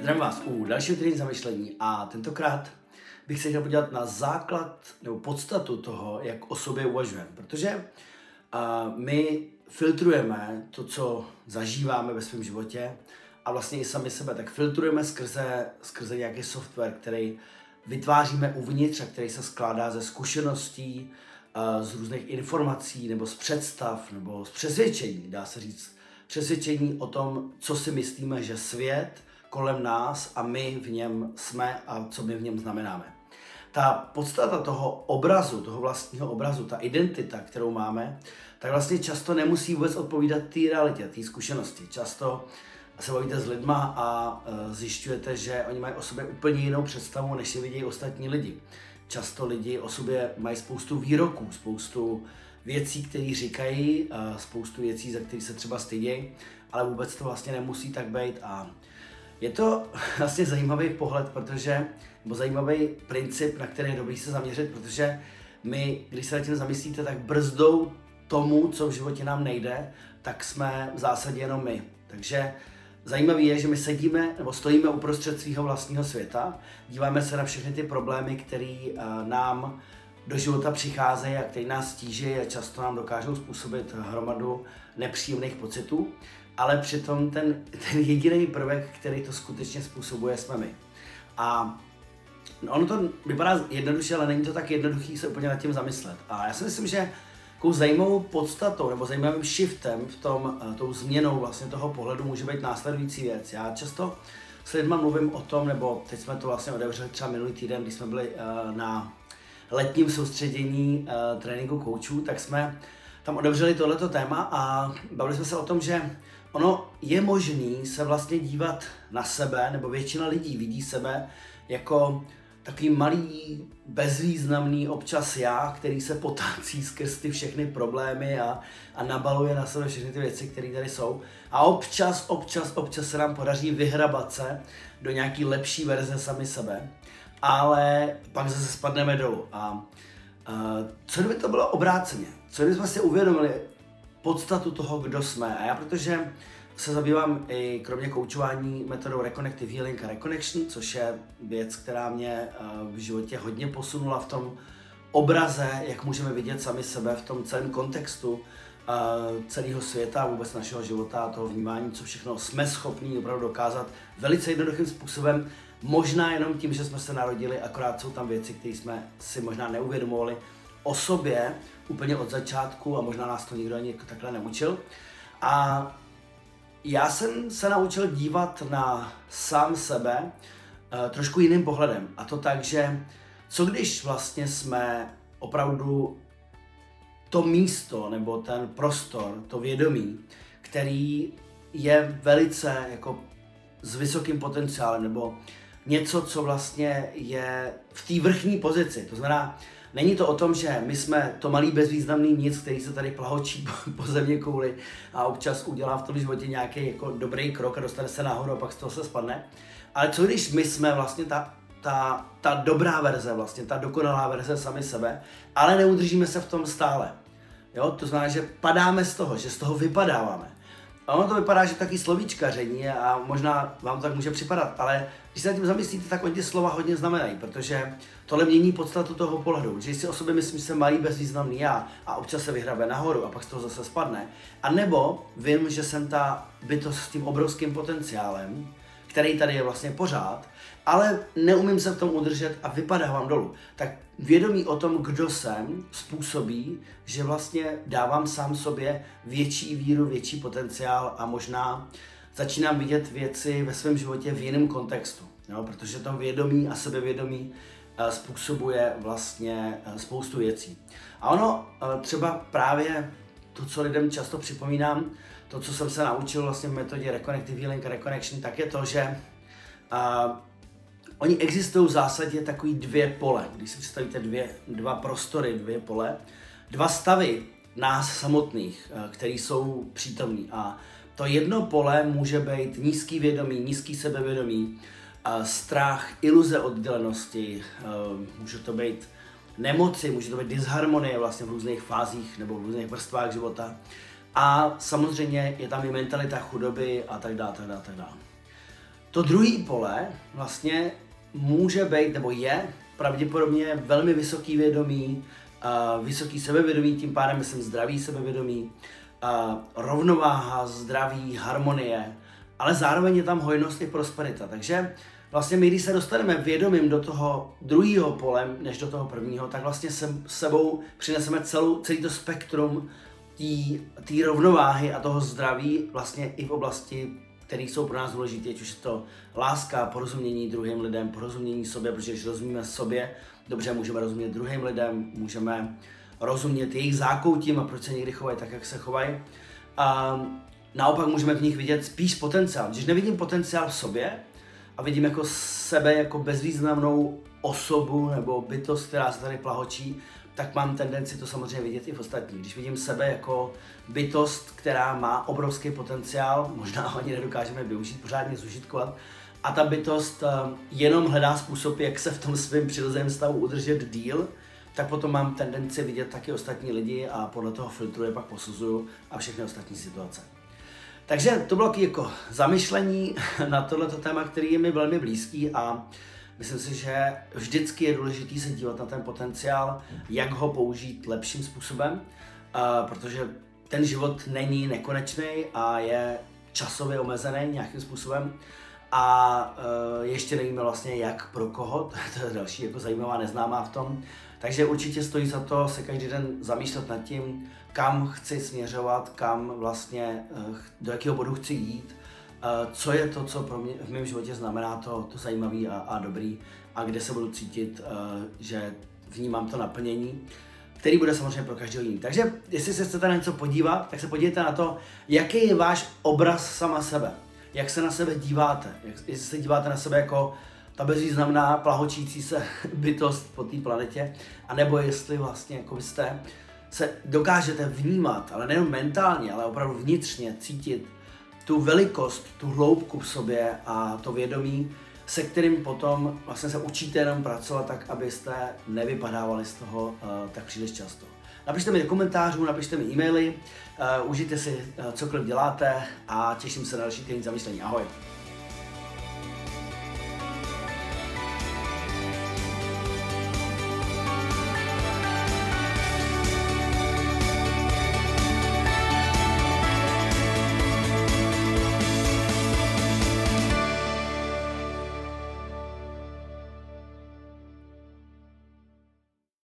Zdravím vás u dalšího týdenní zamyšlení a tentokrát bych se chtěl podívat na základ nebo podstatu toho, jak o sobě uvažujeme. Protože uh, my filtrujeme to, co zažíváme ve svém životě a vlastně i sami sebe, tak filtrujeme skrze, skrze nějaký software, který vytváříme uvnitř a který se skládá ze zkušeností, uh, z různých informací nebo z představ nebo z přesvědčení, dá se říct, přesvědčení o tom, co si myslíme, že svět kolem nás a my v něm jsme a co my v něm znamenáme. Ta podstata toho obrazu, toho vlastního obrazu, ta identita, kterou máme, tak vlastně často nemusí vůbec odpovídat té realitě, té zkušenosti. Často se bavíte s lidma a e, zjišťujete, že oni mají o sobě úplně jinou představu, než si vidějí ostatní lidi. Často lidi o sobě mají spoustu výroků, spoustu věcí, které říkají, e, spoustu věcí, za které se třeba stydějí, ale vůbec to vlastně nemusí tak být a je to vlastně zajímavý pohled, protože, nebo zajímavý princip, na který je dobrý se zaměřit, protože my, když se na tím zamyslíte, tak brzdou tomu, co v životě nám nejde, tak jsme v zásadě jenom my. Takže zajímavé je, že my sedíme nebo stojíme uprostřed svého vlastního světa, díváme se na všechny ty problémy, které uh, nám do života přicházejí a které nás stíží a často nám dokážou způsobit hromadu nepříjemných pocitů ale přitom ten, ten jediný prvek, který to skutečně způsobuje, jsme my. A ono to vypadá jednoduše, ale není to tak jednoduchý se úplně nad tím zamyslet. A já si myslím, že takovou zajímavou podstatou nebo zajímavým shiftem v tom, eh, tou změnou vlastně toho pohledu může být následující věc. Já často s lidmi mluvím o tom, nebo teď jsme to vlastně otevřeli třeba minulý týden, když jsme byli uh, na letním soustředění uh, tréninku koučů, tak jsme tam otevřeli tohleto téma a bavili jsme se o tom, že ono je možný se vlastně dívat na sebe, nebo většina lidí vidí sebe jako takový malý, bezvýznamný občas já, který se potácí skrz ty všechny problémy a, a nabaluje na sebe všechny ty věci, které tady jsou. A občas, občas, občas se nám podaří vyhrabat se do nějaký lepší verze sami sebe, ale pak zase spadneme dolů. A, a co kdyby to bylo obráceně? Co kdyby jsme si uvědomili, podstatu toho, kdo jsme. A já protože se zabývám i kromě koučování metodou Reconnective Healing a Reconnection, což je věc, která mě eh, v životě hodně posunula v tom obraze, jak můžeme vidět sami sebe v tom celém kontextu eh, celého světa, vůbec našeho života a toho vnímání, co všechno jsme schopni opravdu dokázat velice jednoduchým způsobem, možná jenom tím, že jsme se narodili, akorát jsou tam věci, které jsme si možná neuvědomovali o sobě, úplně od začátku a možná nás to nikdo ani takhle neučil. A já jsem se naučil dívat na sám sebe uh, trošku jiným pohledem. A to tak, že co když vlastně jsme opravdu to místo nebo ten prostor, to vědomí, který je velice jako s vysokým potenciálem nebo něco, co vlastně je v té vrchní pozici. To znamená, Není to o tom, že my jsme to malý bezvýznamný nic, který se tady plahočí po země kouli a občas udělá v tom životě nějaký jako dobrý krok a dostane se nahoru a pak z toho se spadne. Ale co když my jsme vlastně ta, ta, ta dobrá verze, vlastně ta dokonalá verze sami sebe, ale neudržíme se v tom stále. Jo? To znamená, že padáme z toho, že z toho vypadáváme. A ono to vypadá, že taky slovíčkaření a možná vám to tak může připadat, ale když se nad tím zamyslíte, tak oni ty slova hodně znamenají, protože tohle mění podstatu toho pohledu. Že si o sobě myslím, že jsem malý bezvýznamný já a občas se vyhrabe nahoru a pak z toho zase spadne. A nebo vím, že jsem ta bytost s tím obrovským potenciálem, který tady je vlastně pořád, ale neumím se v tom udržet a vypadávám dolů. Tak vědomí o tom, kdo jsem, způsobí, že vlastně dávám sám sobě větší víru, větší potenciál a možná začínám vidět věci ve svém životě v jiném kontextu. Jo? Protože to vědomí a sebevědomí uh, způsobuje vlastně uh, spoustu věcí. A ono uh, třeba právě to, co lidem často připomínám, to, co jsem se naučil vlastně v metodě Reconnective Healing Reconnection, tak je to, že uh, oni existují v zásadě takový dvě pole. Když si představíte dvě, dva prostory, dvě pole, dva stavy nás samotných, které jsou přítomní. A to jedno pole může být nízký vědomí, nízký sebevědomí, strach, iluze oddělenosti, může to být nemoci, může to být disharmonie vlastně v různých fázích nebo v různých vrstvách života. A samozřejmě je tam i mentalita chudoby a tak dále, tak dále, tak dále. To druhé pole vlastně může být, nebo je pravděpodobně velmi vysoký vědomí, vysoký sebevědomí, tím pádem myslím zdravý sebevědomí, rovnováha, zdraví, harmonie, ale zároveň je tam hojnost i prosperita. Takže vlastně my, když se dostaneme vědomím do toho druhého pole, než do toho prvního, tak vlastně se sebou přineseme celou, celý to spektrum té rovnováhy a toho zdraví vlastně i v oblasti které jsou pro nás důležité, ať už je to láska, porozumění druhým lidem, porozumění sobě, protože když rozumíme sobě, dobře můžeme rozumět druhým lidem, můžeme rozumět jejich zákoutím a proč se někdy chovají tak, jak se chovají. A naopak můžeme v nich vidět spíš potenciál. Když nevidím potenciál v sobě a vidím jako sebe jako bezvýznamnou osobu nebo bytost, která se tady plahočí, tak mám tendenci to samozřejmě vidět i v ostatních. Když vidím sebe jako bytost, která má obrovský potenciál, možná ho ani nedokážeme využít, pořádně zužitkovat, a ta bytost eh, jenom hledá způsob, jak se v tom svém přirozeném stavu udržet díl, tak potom mám tendenci vidět taky ostatní lidi a podle toho filtruje, pak posuzuju a všechny ostatní situace. Takže to bylo jako zamyšlení na tohleto téma, který je mi velmi blízký a Myslím si, že vždycky je důležité se dívat na ten potenciál, jak ho použít lepším způsobem, uh, protože ten život není nekonečný a je časově omezený nějakým způsobem. A uh, ještě nevíme vlastně jak pro koho, to je další jako zajímavá neznámá v tom. Takže určitě stojí za to se každý den zamýšlet nad tím, kam chci směřovat, kam vlastně, uh, do jakého bodu chci jít co je to, co pro mě v mém životě znamená to, to zajímavý a, a dobrý a kde se budu cítit, že vnímám to naplnění, který bude samozřejmě pro každého jiný. Takže jestli se chcete na něco podívat, tak se podívejte na to, jaký je váš obraz sama sebe. Jak se na sebe díváte. Jak, jestli se díváte na sebe jako ta bezvýznamná plahočící se bytost po té planetě, anebo jestli vlastně jako jste se dokážete vnímat, ale nejen mentálně, ale opravdu vnitřně cítit tu velikost, tu hloubku v sobě a to vědomí, se kterým potom vlastně se učíte jenom pracovat tak, abyste nevypadávali z toho uh, tak příliš často. Napište mi do komentářů, napište mi e-maily, uh, užijte si uh, cokoliv děláte a těším se na další týden zamyšlení. Ahoj!